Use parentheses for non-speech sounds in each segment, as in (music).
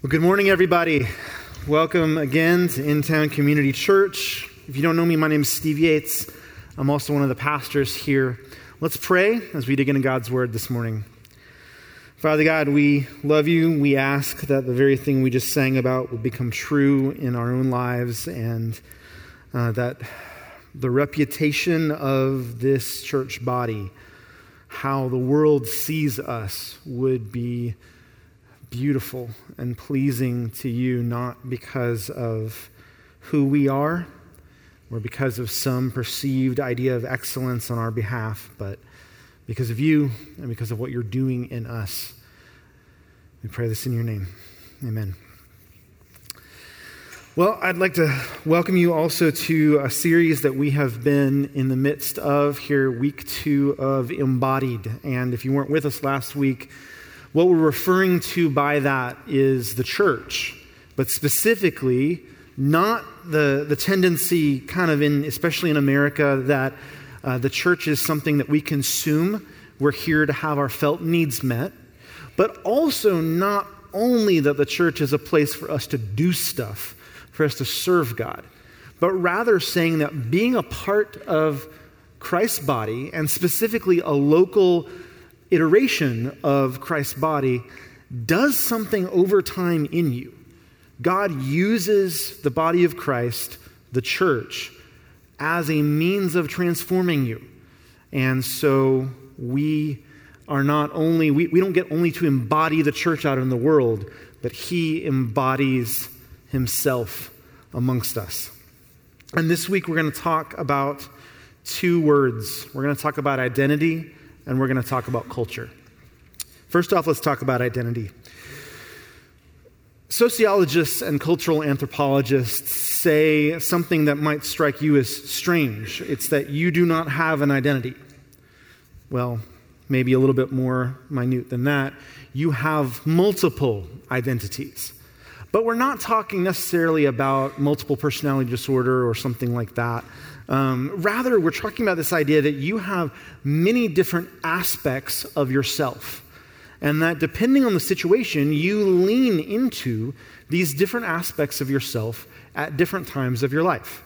Well, good morning, everybody. Welcome again to In Town Community Church. If you don't know me, my name is Steve Yates. I'm also one of the pastors here. Let's pray as we dig into God's Word this morning. Father God, we love you. We ask that the very thing we just sang about would become true in our own lives and uh, that the reputation of this church body, how the world sees us, would be beautiful and pleasing to you, not because of who we are or because of some perceived idea of excellence on our behalf, but because of you and because of what you're doing in us. We pray this in your name. Amen. Well, I'd like to welcome you also to a series that we have been in the midst of here, week two of Embodied. And if you weren't with us last week, what we're referring to by that is the church, but specifically, not the, the tendency, kind of in, especially in America, that uh, the church is something that we consume. We're here to have our felt needs met, but also not only that the church is a place for us to do stuff, for us to serve God, but rather saying that being a part of Christ's body, and specifically a local iteration of Christ's body does something over time in you. God uses the body of Christ, the church, as a means of transforming you. And so we are not only, we, we don't get only to embody the church out in the world, but He embodies Himself amongst us. And this week we're going to talk about two words. We're going to talk about identity and we're going to talk about culture. First off, let's talk about identity. Sociologists and cultural anthropologists say something that might strike you as strange. It's that you do not have an identity. Well, maybe a little bit more minute than that. You have multiple identities. But we're not talking necessarily about multiple personality disorder or something like that. Um, rather, we're talking about this idea that you have many different aspects of yourself. And that depending on the situation, you lean into these different aspects of yourself at different times of your life.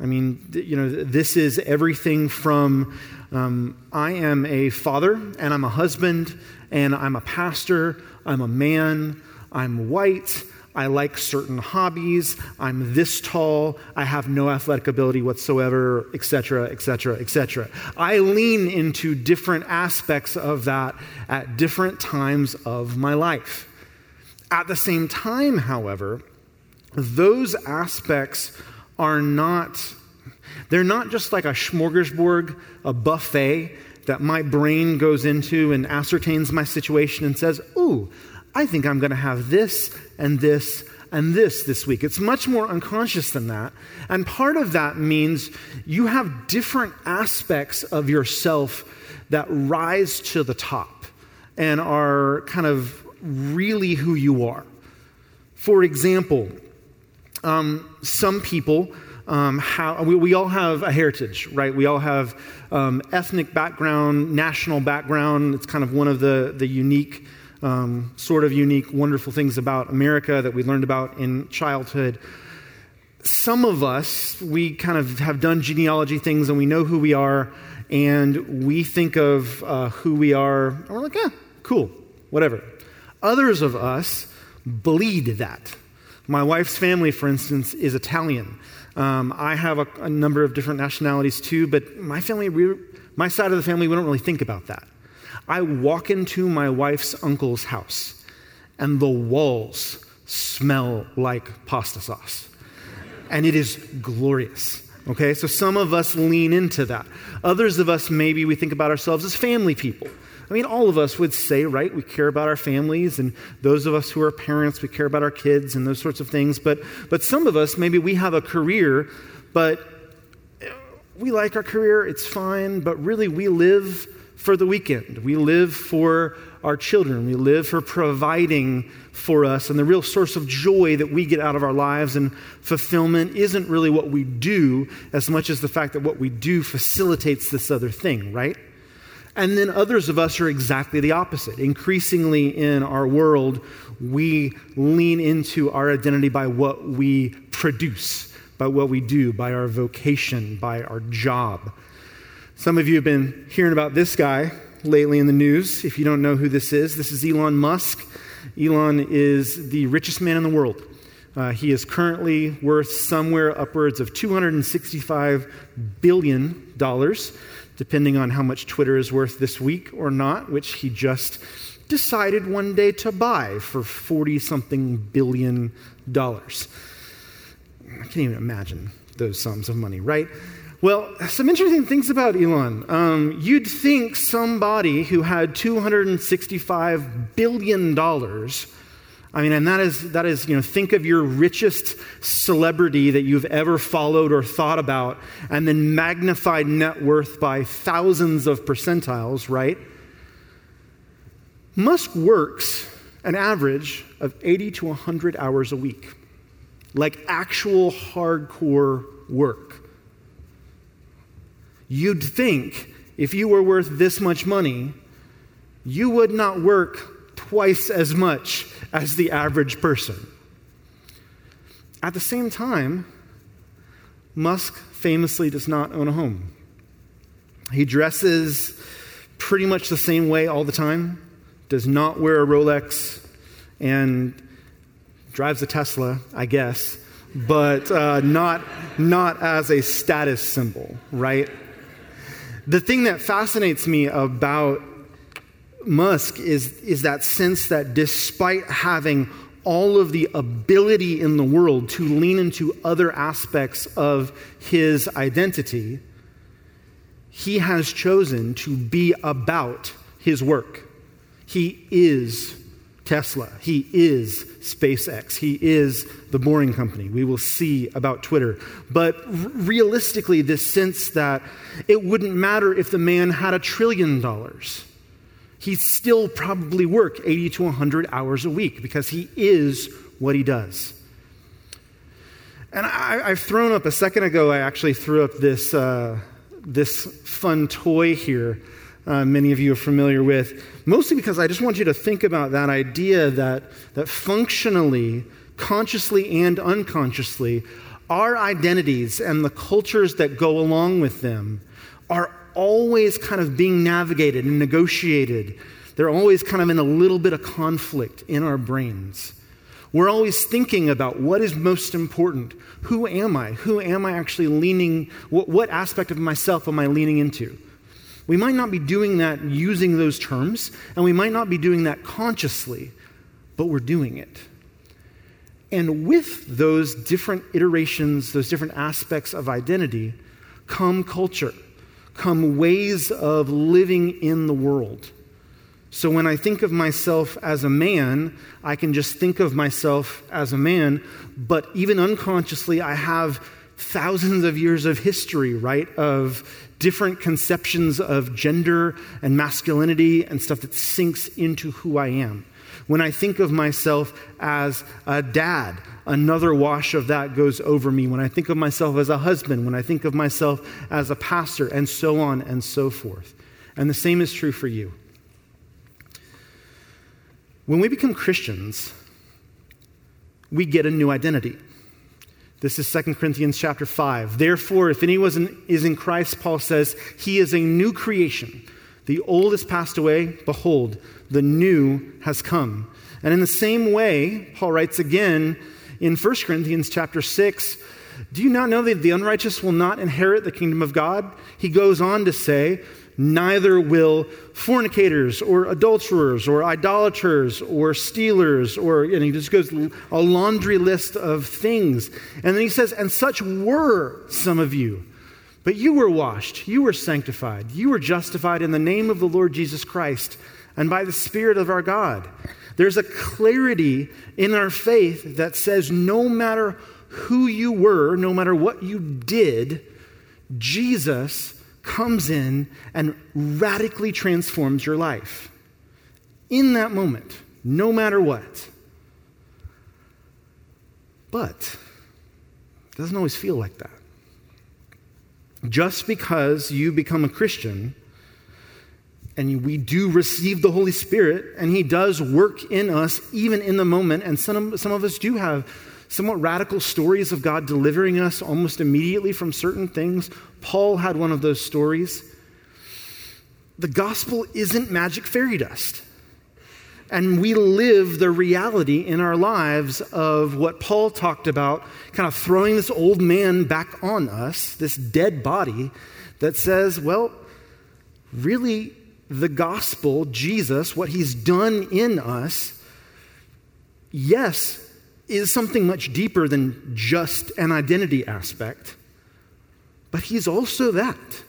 I mean, you know, this is everything from um, I am a father and I'm a husband and I'm a pastor, I'm a man, I'm white, I like certain hobbies. I'm this tall. I have no athletic ability whatsoever, etc., etc., etc. I lean into different aspects of that at different times of my life. At the same time, however, those aspects are not, they're not just like a smorgasbord, a buffet that my brain goes into and ascertains my situation and says, Ooh, I think I'm going to have this and this and this this week. It's much more unconscious than that. And part of that means you have different aspects of yourself that rise to the top and are kind of really who you are. For example, um, some people um, how, we, we, all have a heritage, right? We all have um, ethnic background, national background. It's kind of one of the, the unique um, sort of unique, wonderful things about America that we learned about in childhood. Some of us, we kind of have done genealogy things and we know who we are, and we think of uh, who we are, and we're like, yeah, cool, whatever. Others of us bleed that. My wife's family, for instance, is Italian. Um, I have a, a, number of different nationalities too, but my family, we, my side of the family, we don't really think about that. I walk into my wife's uncle's house, and the walls smell like pasta sauce. And it is glorious. Okay, so some of us lean into that. Others of us, maybe we think about ourselves as family people. I mean, all of us would say, right, we care about our families, and those of us who are parents, we care about our kids and those sorts of things. But, but some of us, maybe we have a career, but we like our career, it's fine, but really we live for the weekend. We live for our children. We live for providing for us. And the real source of joy that we get out of our lives and fulfillment isn't really what we do as much as the fact that what we do facilitates this other thing, right? And then others of us are exactly the opposite. Increasingly in our world, we lean into our identity by what we produce, by what we do, by our vocation, by our job. Some of you have been hearing about this guy lately in the news. If you don't know who this is, this is Elon Musk. Elon is the richest man in the world. Uh, he is currently worth somewhere upwards of $265 billion depending on how much Twitter is worth this week or not, which he just decided one day to buy for 40 something billion dollars. I can't even imagine those sums of money, right? Well, some interesting things about Elon. Um, you'd think somebody who had $265 billion I mean, and that is, that is, you know, think of your richest celebrity that you've ever followed or thought about, and then magnified net worth by thousands of percentiles, right? Musk works an average of 80 to 100 hours a week, like actual hardcore work. You'd think if you were worth this much money, you would not work twice as much as the average person. At the same time, Musk famously does not own a home. He dresses pretty much the same way all the time, does not wear a Rolex, and drives a Tesla, I guess, but uh, not, not as a status symbol, right? The thing that fascinates me about Musk is, is that sense that despite having all of the ability in the world to lean into other aspects of his identity, he has chosen to be about his work. He is Tesla. He is SpaceX. He is the Boring Company. We will see about Twitter. But realistically, this sense that it wouldn't matter if the man had a trillion dollars he'd still probably work 80 to 100 hours a week because he is what he does. And I, have thrown up, a second ago, I actually threw up this, uh, this fun toy here. Uh, many of you are familiar with, mostly because I just want you to think about that idea that, that functionally, consciously and unconsciously, our identities and the cultures that go along with them are always kind of being navigated and negotiated. They're always kind of in a little bit of conflict in our brains. We're always thinking about what is most important. Who am I? Who am I actually leaning? What, what aspect of myself am I leaning into? We might not be doing that using those terms, and we might not be doing that consciously, but we're doing it. And with those different iterations, those different aspects of identity, come culture come ways of living in the world. So when I think of myself as a man, I can just think of myself as a man, but even unconsciously, I have thousands of years of history, right, of different conceptions of gender and masculinity and stuff that sinks into who I am. When I think of myself as a dad, another wash of that goes over me. When I think of myself as a husband, when I think of myself as a pastor, and so on and so forth. And the same is true for you. When we become Christians, we get a new identity. This is 2 Corinthians chapter 5. Therefore, if anyone is in Christ, Paul says, he is a new creation. The old has passed away. Behold, the new has come. And in the same way, Paul writes again in 1 Corinthians chapter 6, do you not know that the unrighteous will not inherit the kingdom of God? He goes on to say, neither will fornicators or adulterers or idolaters or stealers or and he just goes a laundry list of things. And then he says and such were some of you. But you were washed you were sanctified you were justified in the name of the lord jesus christ and by the spirit of our god. There's a clarity in our faith that says no matter who you were, no matter what you did, Jesus comes in and radically transforms your life. In that moment, no matter what. But it doesn't always feel like that. Just because you become a Christian and we do receive the Holy Spirit, and He does work in us even in the moment. And some, some of us do have somewhat radical stories of God delivering us almost immediately from certain things. Paul had one of those stories. The gospel isn't magic fairy dust. And we live the reality in our lives of what Paul talked about, kind of throwing this old man back on us, this dead body that says, well, really, the gospel, Jesus, what he's done in us, yes, is something much deeper than just an identity aspect, but he's also that.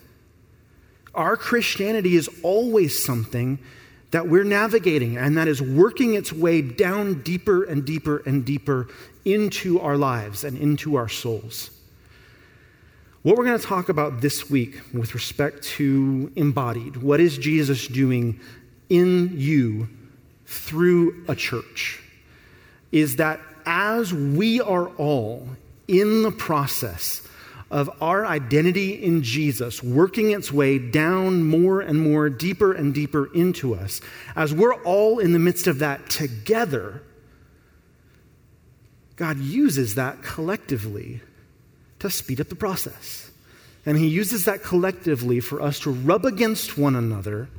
Our Christianity is always something that we're navigating and that is working its way down deeper and deeper and deeper into our lives and into our souls. What we're going to talk about this week with respect to embodied, what is Jesus doing in you through a church, is that as we are all in the process of our identity in Jesus working its way down more and more, deeper and deeper into us, as we're all in the midst of that together, God uses that collectively to speed up the process. And He uses that collectively for us to rub against one another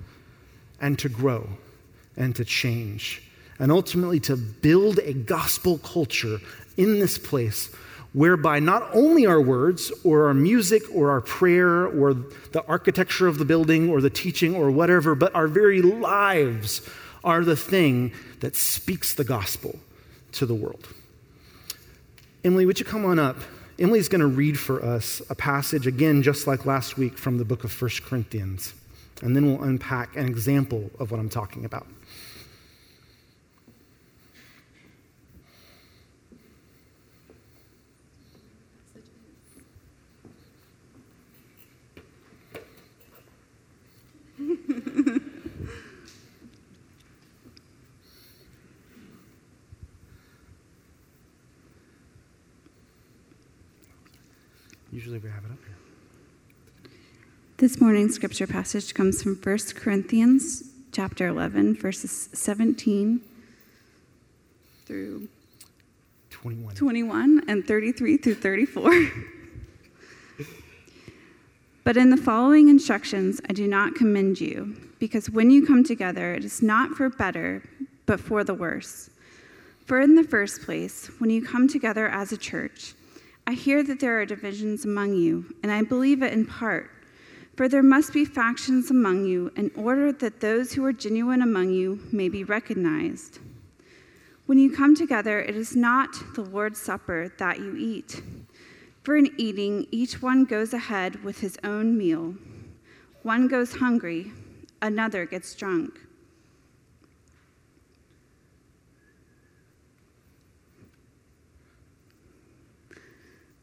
and to grow and to change and ultimately to build a gospel culture in this place whereby not only our words or our music or our prayer or the architecture of the building or the teaching or whatever, but our very lives are the thing that speaks the gospel to the world. Emily, would you come on up? Emily's going to read for us a passage, again, just like last week, from the book of 1 Corinthians. And then we'll unpack an example of what I'm talking about. Usually we have it up here. This morning's scripture passage comes from 1 Corinthians chapter 11, verses 17 through 21. 21 and 33 through 34. but in the following instructions, I do not commend you, because when you come together, it is not for better, but for the worse. For in the first place, when you come together as a church, I hear that there are divisions among you, and I believe it in part. For there must be factions among you in order that those who are genuine among you may be recognized. When you come together, it is not the Lord's Supper that you eat. For in eating, each one goes ahead with his own meal. One goes hungry, another gets drunk.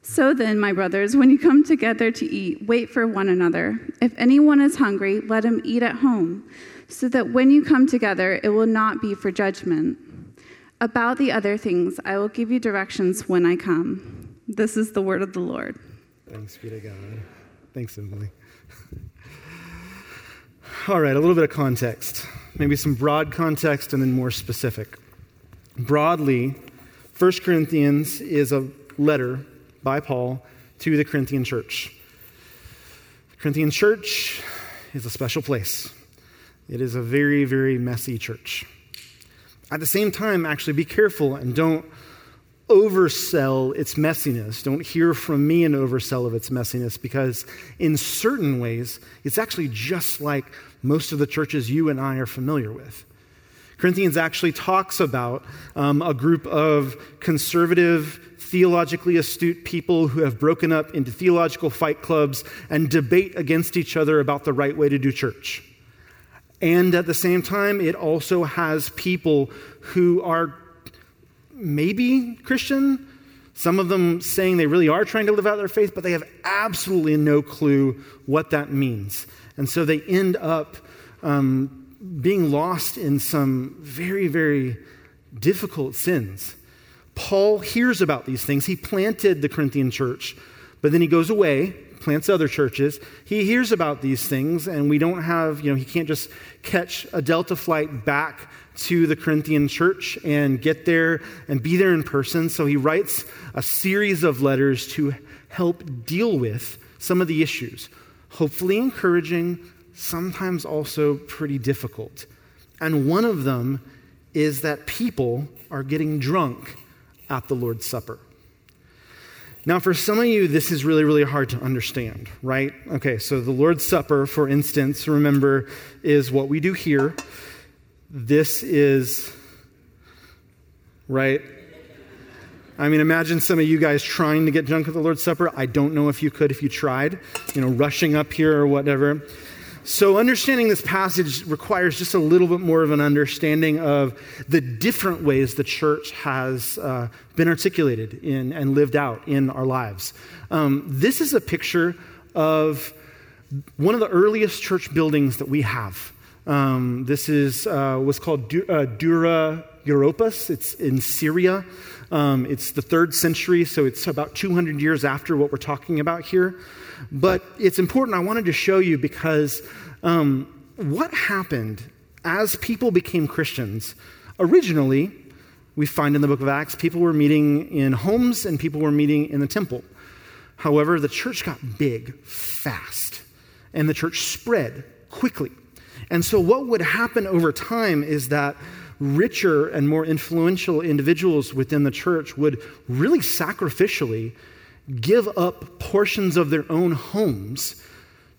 So then, my brothers, when you come together to eat, wait for one another. If anyone is hungry, let him eat at home, so that when you come together, it will not be for judgment. About the other things, I will give you directions when I come. This is the word of the Lord. Thanks be to God. Thanks, Emily. (laughs) All right, a little bit of context. Maybe some broad context and then more specific. Broadly, 1 Corinthians is a letter by Paul to the Corinthian church. The Corinthian church is a special place. It is a very, very messy church. At the same time, actually, be careful and don't oversell its messiness. Don't hear from me an oversell of its messiness because, in certain ways, it's actually just like most of the churches you and I are familiar with. Corinthians actually talks about um, a group of conservative theologically astute people who have broken up into theological fight clubs and debate against each other about the right way to do church. And at the same time, it also has people who are maybe Christian, some of them saying they really are trying to live out their faith, but they have absolutely no clue what that means. And so they end up um, being lost in some very, very difficult sins. Paul hears about these things. He planted the Corinthian church, but then he goes away. plants other churches. He hears about these things, and we don't have, you know, he can't just catch a Delta flight back to the Corinthian church and get there and be there in person. So he writes a series of letters to help deal with some of the issues. Hopefully encouraging, sometimes also pretty difficult. And one of them is that people are getting drunk at the Lord's Supper. Now, for some of you, this is really, really hard to understand, right? Okay, so the Lord's Supper, for instance, remember, is what we do here. This is, right? I mean, imagine some of you guys trying to get drunk at the Lord's Supper. I don't know if you could if you tried, you know, rushing up here or whatever. So, understanding this passage requires just a little bit more of an understanding of the different ways the church has uh, been articulated in and lived out in our lives. Um, this is a picture of one of the earliest church buildings that we have. Um, this is uh, was called du- uh, Dura Europos. It's in Syria. Um, it's the third century, so it's about 200 years after what we're talking about here. But it's important. I wanted to show you because um, what happened as people became Christians? Originally, we find in the book of Acts, people were meeting in homes and people were meeting in the temple. However, the church got big fast and the church spread quickly. And so, what would happen over time is that richer and more influential individuals within the church would really sacrificially give up portions of their own homes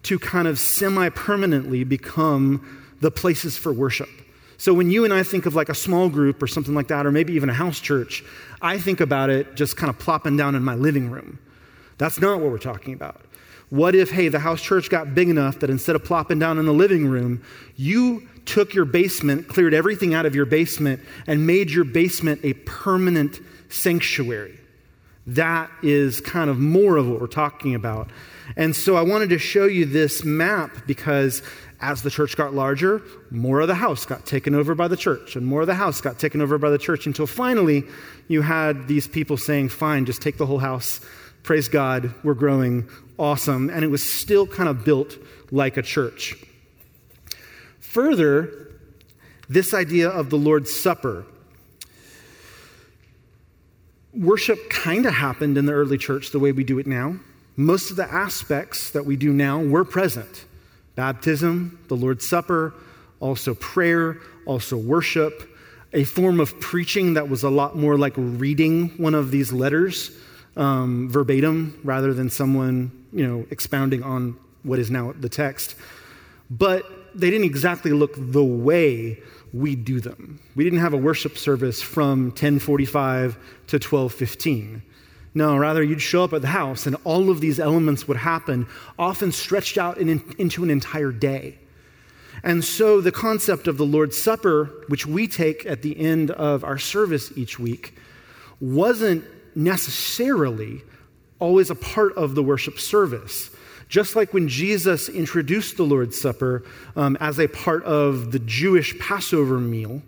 to kind of semi permanently become the places for worship. So when you and I think of like a small group or something like that, or maybe even a house church, I think about it just kind of plopping down in my living room. That's not what we're talking about. What if, hey, the house church got big enough that instead of plopping down in the living room, you took your basement, cleared everything out of your basement, and made your basement a permanent sanctuary? That is kind of more of what we're talking about. And so I wanted to show you this map because as the church got larger, more of the house got taken over by the church, and more of the house got taken over by the church until finally you had these people saying, Fine, just take the whole house. Praise God, we're growing. Awesome. And it was still kind of built like a church. Further, this idea of the Lord's Supper. Worship kind of happened in the early church the way we do it now. Most of the aspects that we do now were present baptism, the Lord's Supper, also prayer, also worship, a form of preaching that was a lot more like reading one of these letters um, verbatim rather than someone you know expounding on what is now the text. But they didn't exactly look the way we do them. We didn't have a worship service from 1045 to 1215. No, rather, you'd show up at the house and all of these elements would happen, often stretched out in, into an entire day. And so the concept of the Lord's Supper, which we take at the end of our service each week, wasn't necessarily always a part of the worship service. Just like when Jesus introduced the Lord's Supper um, as a part of the Jewish Passover meal,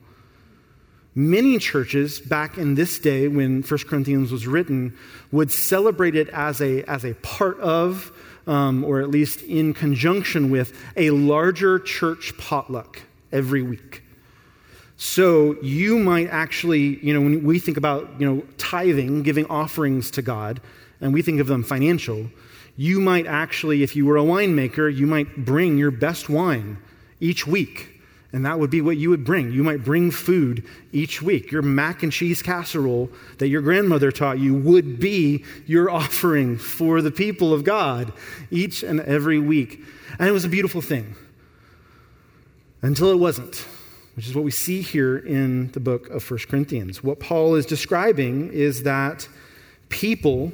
Many churches back in this day when 1 Corinthians was written would celebrate it as a, as a part of, um, or at least in conjunction with, a larger church potluck every week. So you might actually, you know, when we think about, you know, tithing, giving offerings to God, and we think of them financial, you might actually, if you were a winemaker, you might bring your best wine each week and that would be what you would bring. You might bring food each week. Your mac and cheese casserole that your grandmother taught you would be your (laughs) offering for the people of God each and every week. And it was a beautiful thing until it wasn't, which is what we see here in the book of 1 Corinthians. What Paul is describing is that people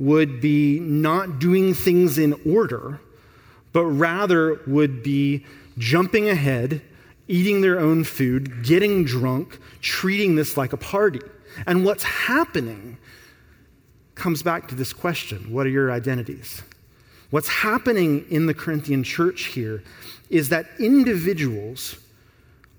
would be not doing things in order, but rather would be jumping ahead eating their own food, getting drunk, treating this like a party. And what's happening comes back to this question what are your identities? What's happening in the Corinthian church here is that individuals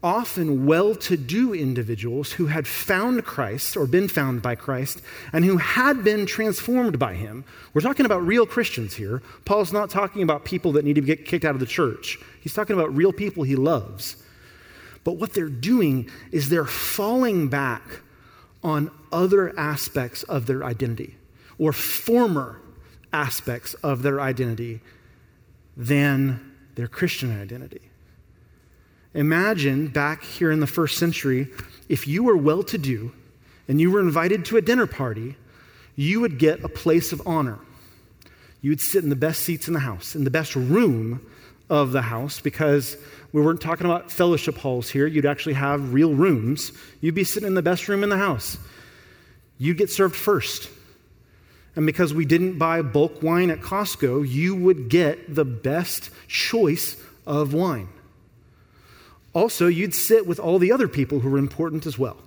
often well to do individuals who had found Christ or been found by Christ and who had been transformed by him. We're talking about real Christians here. Paul's not talking about people that need to get kicked out of the church, he's talking about real people he loves. But what they're doing is they're falling back on other aspects of their identity or former aspects of their identity than their Christian identity. Imagine back here in the first century, if you were well to do and you were invited to a dinner party, you would get a place of honor. You would sit in the best seats in the house, in the best room of the house, because we weren't talking about fellowship halls here. You'd actually have real rooms. You'd be sitting in the best room in the house. You'd get served first. And because we didn't buy bulk wine at Costco, you would get the best choice of wine. Also, you'd sit with all the other people who were important as well.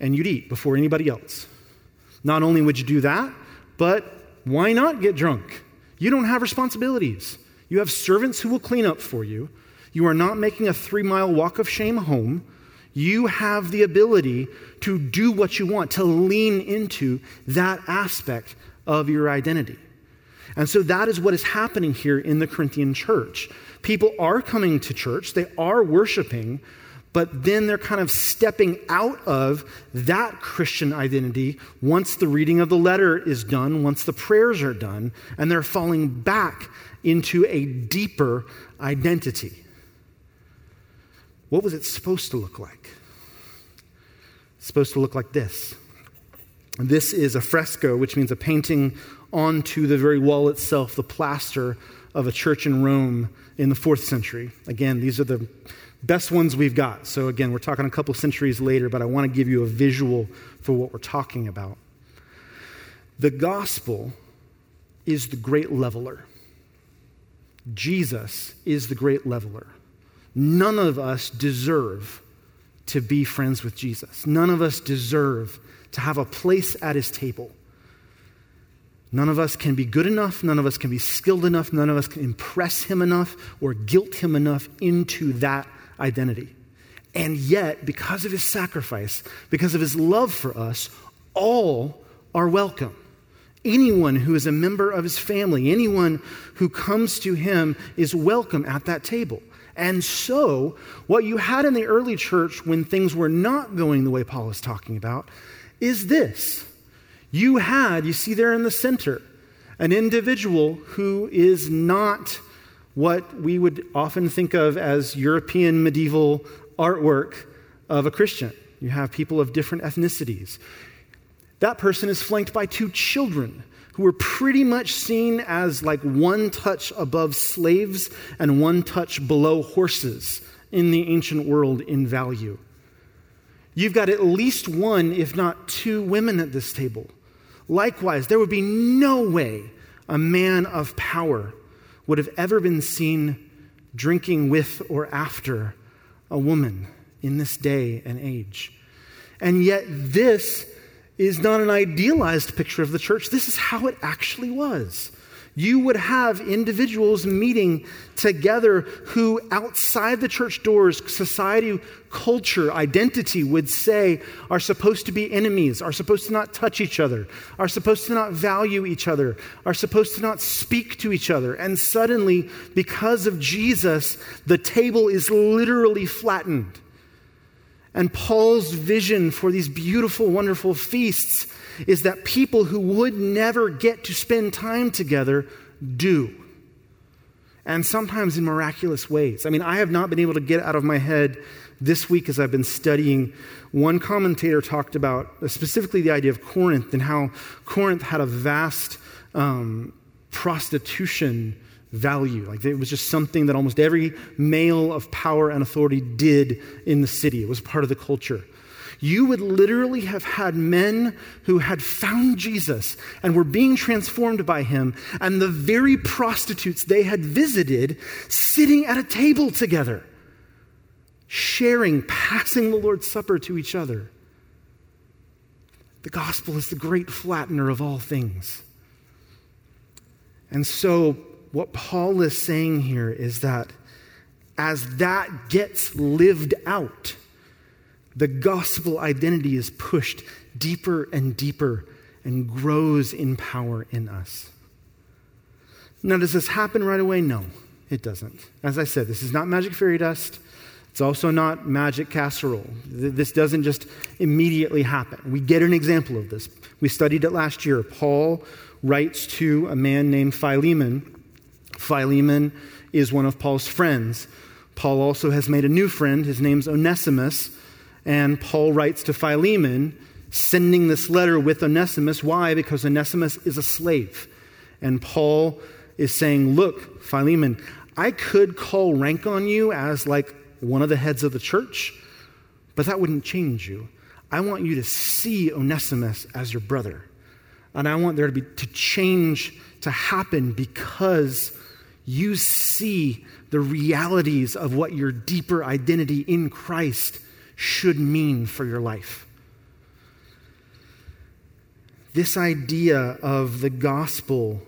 And you'd eat before anybody else. Not only would you do that, but why not get drunk? You don't have responsibilities. You have servants who will clean up for you. You are not making a three mile walk of shame home. You have the ability to do what you want, to lean into that aspect of your identity. And so that is what is happening here in the Corinthian church. People are coming to church, they are worshiping, but then they're kind of stepping out of that Christian identity once the reading of the letter is done, once the prayers are done, and they're falling back into a deeper identity. What was it supposed to look like? It's supposed to look like this. This is a fresco, which means a painting onto the very wall itself, the plaster of a church in Rome in the fourth century. Again, these are the best ones we've got. So, again, we're talking a couple centuries later, but I want to give you a visual for what we're talking about. The gospel is the great leveler. Jesus is the great leveler. None of us deserve to be friends with Jesus. None of us deserve to have a place at his table. None of us can be good enough. None of us can be skilled enough. None of us can impress him enough or guilt him enough into that identity. And yet, because of his sacrifice, because of his love for us, all are welcome. Anyone who is a member of his family, anyone who comes to him is welcome at that table. And so, what you had in the early church when things were not going the way Paul is talking about is this you had, you see there in the center, an individual who is not what we would often think of as European medieval artwork of a Christian. You have people of different ethnicities. That person is flanked by two children who were pretty much seen as like one touch above slaves and one touch below horses in the ancient world in value. You've got at least one, if not two, women at this table Likewise, there would be no way a man of power would have ever been seen drinking with or after a woman in this day and age. And yet, this is not an idealized picture of the church. This is how it actually was you would have individuals meeting together who, outside the church doors, society, culture, identity would say are supposed to be enemies, are supposed to not touch each other, are supposed to not value each other, are supposed to not speak to each other. And suddenly, because of Jesus, the table is literally flattened. And Paul's vision for these beautiful, wonderful feasts is that people who would never get to spend time together do. And sometimes in miraculous ways. I mean, I have not been able to get out of my head this week as I've been studying. One commentator talked about specifically the idea of Corinth and how Corinth had a vast um, prostitution value. Like it was just something that almost every male of power and authority did in the city. It was part of the culture. You would literally have had men who had found Jesus and were being transformed by him, and the very prostitutes they had visited sitting at a table together, sharing, passing the Lord's Supper to each other. The gospel is the great flattener of all things. And so what Paul is saying here is that as that gets lived out, the gospel identity is pushed deeper and deeper and grows in power in us. Now, does this happen right away? No, it doesn't. As I said, this is not magic fairy dust. It's also not magic casserole. This doesn't just immediately happen. We get an example of this. We studied it last year. Paul writes to a man named Philemon. Philemon is one of Paul's friends. Paul also has made a new friend. His name's Onesimus. And Paul writes to Philemon, sending this letter with Onesimus. Why? Because Onesimus is a slave. And Paul is saying, Look, Philemon, I could call rank on you as like one of the heads of the church, but that wouldn't change you. I want you to see Onesimus as your brother. And I want there to be to change to happen because you see the realities of what your deeper identity in Christ should mean for your life. This idea of the gospel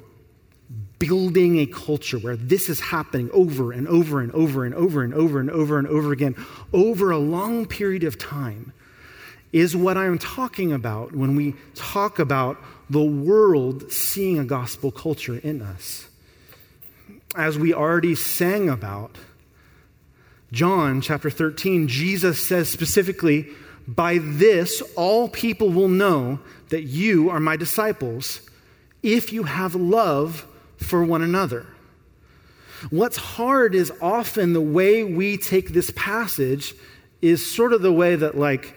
building a culture where this is happening over and over and over and over and over and over and over again over a long period of time is what I'm talking about when we talk about the world seeing a gospel culture in us. As we already sang about, John chapter 13, Jesus says specifically, By this all people will know that you are my disciples if you have love for one another. What's hard is often the way we take this passage is sort of the way that, like,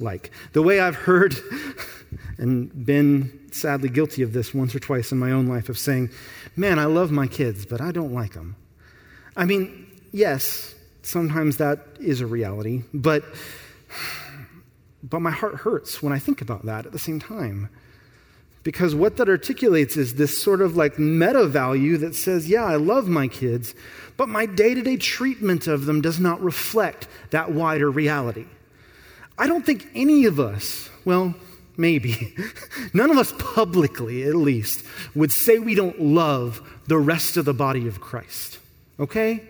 like, the way I've heard (laughs) and been sadly guilty of this once or twice in my own life of saying, man, I love my kids, but I don't like them. I mean, yes, sometimes that is a reality, but, but my heart hurts when I think about that at the same time. Because what that articulates is this sort of like meta value that says, yeah, I love my kids, but my day to day treatment of them does not reflect that wider reality. I don't think any of us, well, maybe, (laughs) none of us publicly at least, would say we don't love the rest of the body of Christ. Okay?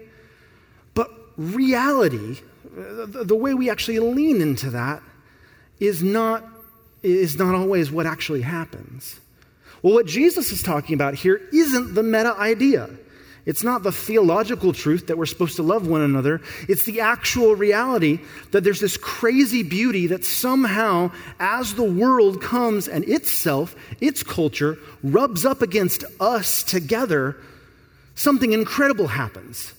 Reality, the way we actually lean into that, is not is not always what actually happens. Well, what Jesus is talking about here isn't the meta idea. It's not the theological truth that we're supposed to love one another. It's the actual reality that there's this crazy beauty that somehow, as the world comes and itself, its culture, rubs up against us together, something incredible happens.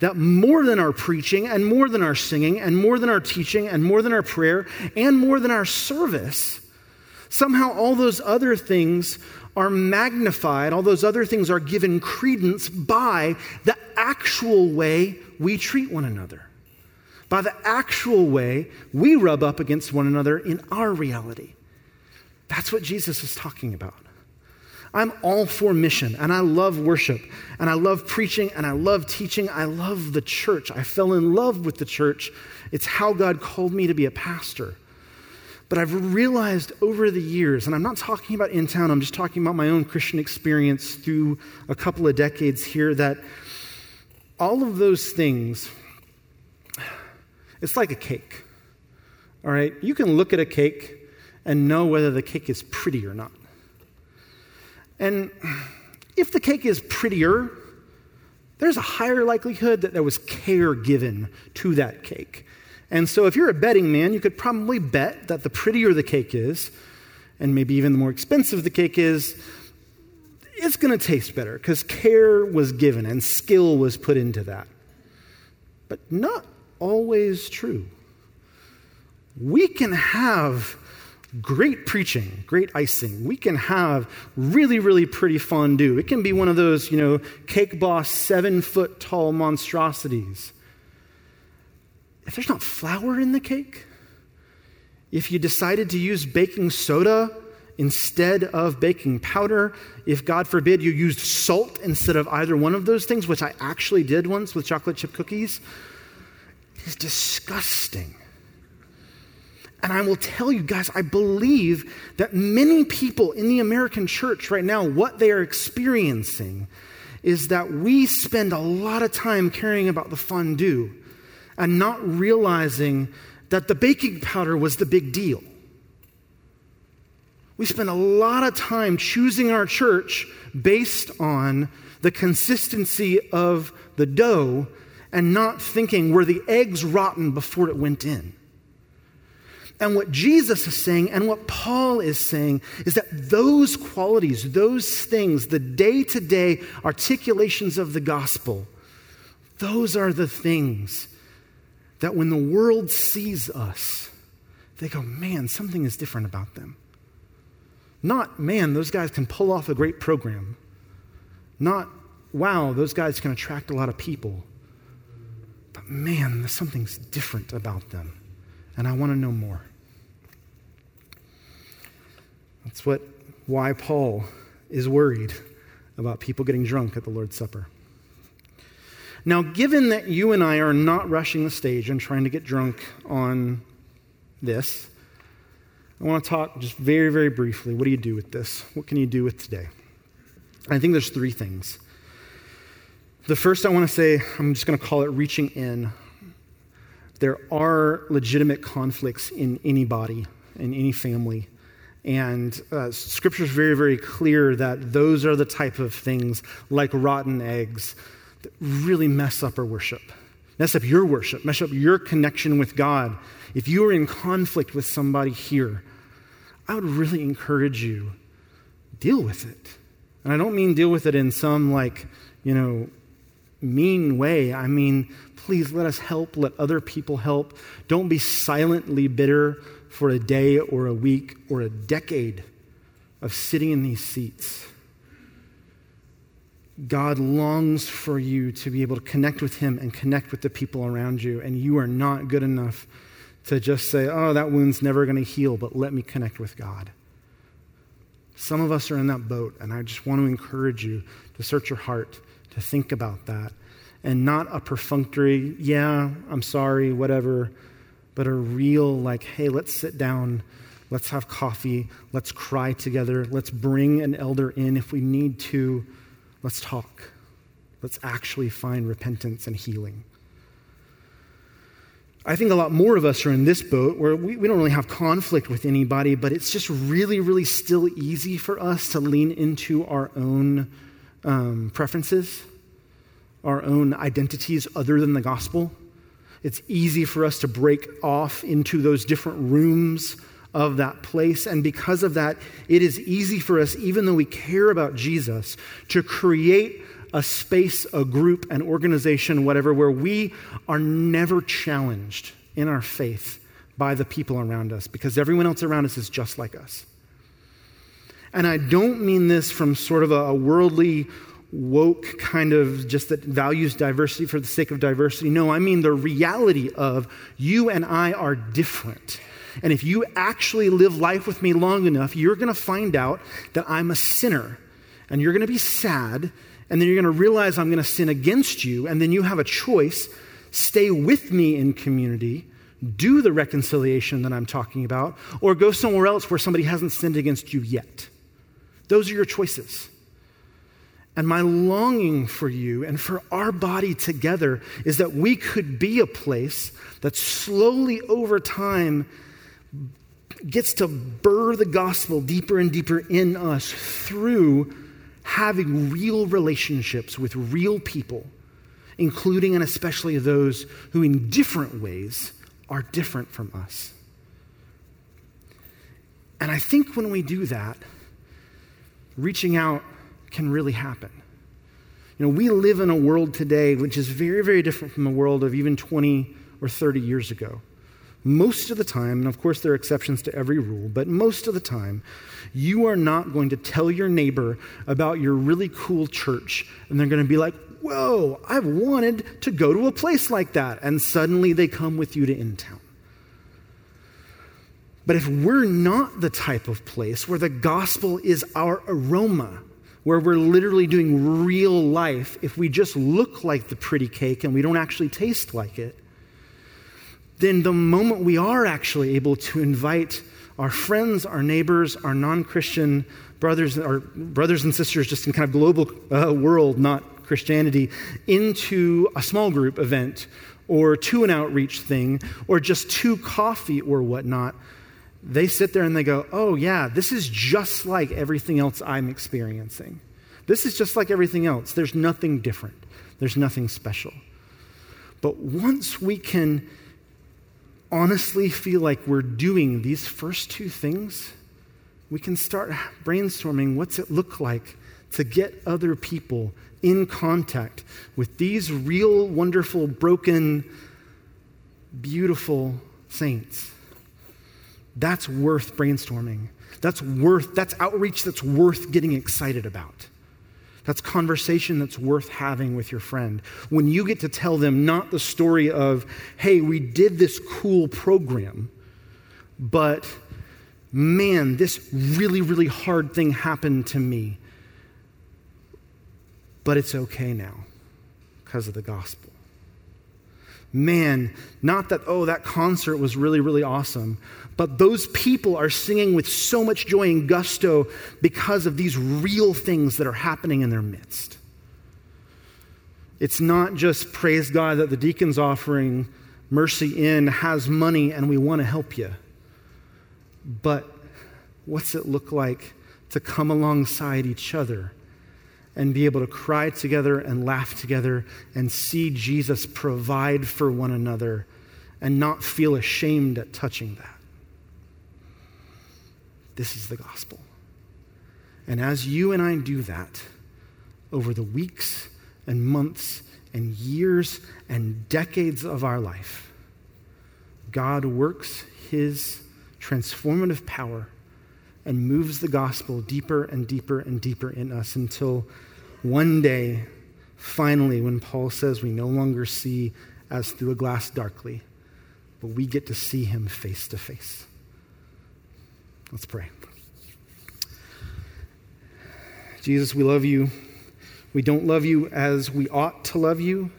That more than our preaching, and more than our singing, and more than our teaching, and more than our prayer, and more than our service, Somehow, all those other things are magnified, all those other things are given credence by the actual way we treat one another, by the actual way we rub up against one another in our reality. That's what Jesus is talking about. I'm all for mission, and I love worship, and I love preaching, and I love teaching. I love the church. I fell in love with the church. It's how God called me to be a pastor. But I've realized over the years, and I'm not talking about in town, I'm just talking about my own Christian experience through a couple of decades here, that all of those things, it's like a cake. All right? You can look at a cake and know whether the cake is pretty or not. And if the cake is prettier, there's a higher likelihood that there was care given to that cake. And so, if you're a betting man, you could probably bet that the prettier the cake is, and maybe even the more expensive the cake is, it's going to taste better because care was given and skill was put into that. But not always true. We can have great preaching, great icing. We can have really, really pretty fondue. It can be one of those, you know, cake boss seven foot tall monstrosities if there's not flour in the cake, if you decided to use baking soda instead of baking powder, if God forbid you used salt instead of either one of those things, which I actually did once with chocolate chip cookies, is disgusting. And I will tell you guys, I believe that many people in the American church right now, what they are experiencing is that we spend a lot of time caring about the fondue and not realizing that the baking powder was the big deal. We spend a lot of time choosing our church based on the consistency of the dough and not thinking were the eggs rotten before it went in. And what Jesus is saying and what Paul is saying is that those qualities, those things, the day to day articulations of the gospel, those are the things that when the world sees us, they go, man, something is different about them. Not, man, those guys can pull off a great program. Not, wow, those guys can attract a lot of people. But man, something's different about them. And I want to know more. That's what why Paul is worried about people getting drunk at the Lord's Supper. Now, given that you and I are not rushing the stage and trying to get drunk on this, I want to talk just very, very briefly. What do you do with this? What can you do with today? I think there's three things. The first I want to say, I'm just going to call it reaching in. There are legitimate conflicts in any body, in any family. And uh, scripture is very, very clear that those are the type of things like rotten eggs that really mess up our worship, mess up your worship, mess up your connection with God. If you are in conflict with somebody here, I would really encourage you deal with it. And I don't mean deal with it in some like, you know, mean way. I mean, please let us help, let other people help. Don't be silently bitter for a day or a week or a decade of sitting in these seats. God longs for you to be able to connect with Him and connect with the people around you, and you are not good enough to just say, oh, that wound's never going to heal, but let me connect with God. Some of us are in that boat, and I just want to encourage you to search your heart, to think about that, and not a perfunctory, yeah, I'm sorry, whatever, but a real, like, hey, let's sit down, let's have coffee, let's cry together, let's bring an elder in if we need to, let's talk. Let's actually find repentance and healing. I think a lot more of us are in this boat where we, we don't really have conflict with anybody, but it's just really, really still easy for us to lean into our own um, preferences, our own identities other than the gospel. It's easy for us to break off into those different rooms of that place. And because of that, it is easy for us, even though we care about Jesus, to create a space, a group, an organization, whatever, where we are never challenged in our faith by the people around us because everyone else around us is just like us. And I don't mean this from sort of a worldly, woke kind of just that values diversity for the sake of diversity. No, I mean the reality of you and I are different. And if you actually live life with me long enough, you're going to find out that I'm a sinner. And you're going to be sad and then you're going to realize I'm going to sin against you, and then you have a choice stay with me in community, do the reconciliation that I'm talking about, or go somewhere else where somebody hasn't sinned against you yet. Those are your choices. And my longing for you and for our body together is that we could be a place that slowly over time gets to burr the gospel deeper and deeper in us through having real relationships with real people, including and especially those who, in different ways, are different from us. And I think when we do that, reaching out can really happen. You know, we live in a world today which is very, very different from the world of even 20 or 30 years ago. Most of the time, and of course there are exceptions to every rule, but most of the time, you are not going to tell your neighbor about your really cool church, and they're going to be like, Whoa, I've wanted to go to a place like that. And suddenly they come with you to in town. But if we're not the type of place where the gospel is our aroma, where we're literally doing real life, if we just look like the pretty cake and we don't actually taste like it, then the moment we are actually able to invite our friends, our neighbors, our non Christian brothers, our brothers and sisters, just in kind of global uh, world, not Christianity into a small group event or to an outreach thing or just to coffee or whatnot, they sit there and they go, oh, yeah, this is just like everything else I'm experiencing. This is just like everything else. There's nothing different, there's nothing special. But once we can honestly feel like we're doing these first two things, we can start brainstorming what's it look like to get other people in contact with these real, wonderful, broken, beautiful saints. That's worth brainstorming. That's worth, that's outreach that's worth getting excited about. That's conversation that's worth having with your friend. When you get to tell them not the story of, hey, we did this cool program, but man, this really, really hard thing happened to me. But it's okay now because of the gospel. Man, not that, oh, that concert was really, really awesome, but those people are singing with so much joy and gusto because of these real things that are happening in their midst. It's not just praise God that the deacon's offering Mercy in has money and we want to help you. But what's it look like to come alongside each other and be able to cry together and laugh together and see Jesus provide for one another and not feel ashamed at touching that? This is the gospel. And as you and I do that over the weeks and months and years and decades of our life, God works his transformative power and moves the gospel deeper and deeper and deeper in us until one day, finally, when Paul says we no longer see as through a glass darkly, but we get to see him face to face. Let's pray. Jesus, we love you. We don't love you as we ought to love you.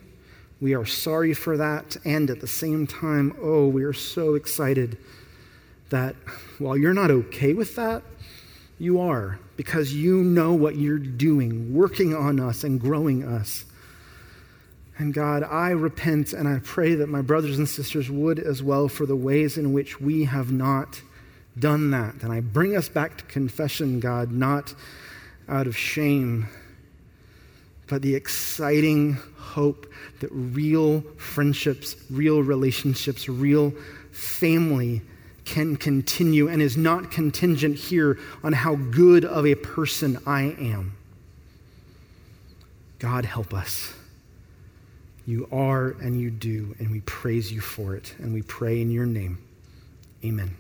We are sorry for that. And at the same time, oh, we are so excited that while you're not okay with that, you are because you know what you're doing, working on us and growing us. And God, I repent and I pray that my brothers and sisters would as well for the ways in which we have not done that. And I bring us back to confession, God, not out of shame, but the exciting hope that real friendships, real relationships, real family can continue and is not contingent here on how good of a person I am. God, help us. You are and you do, and we praise you for it, and we pray in your name. Amen.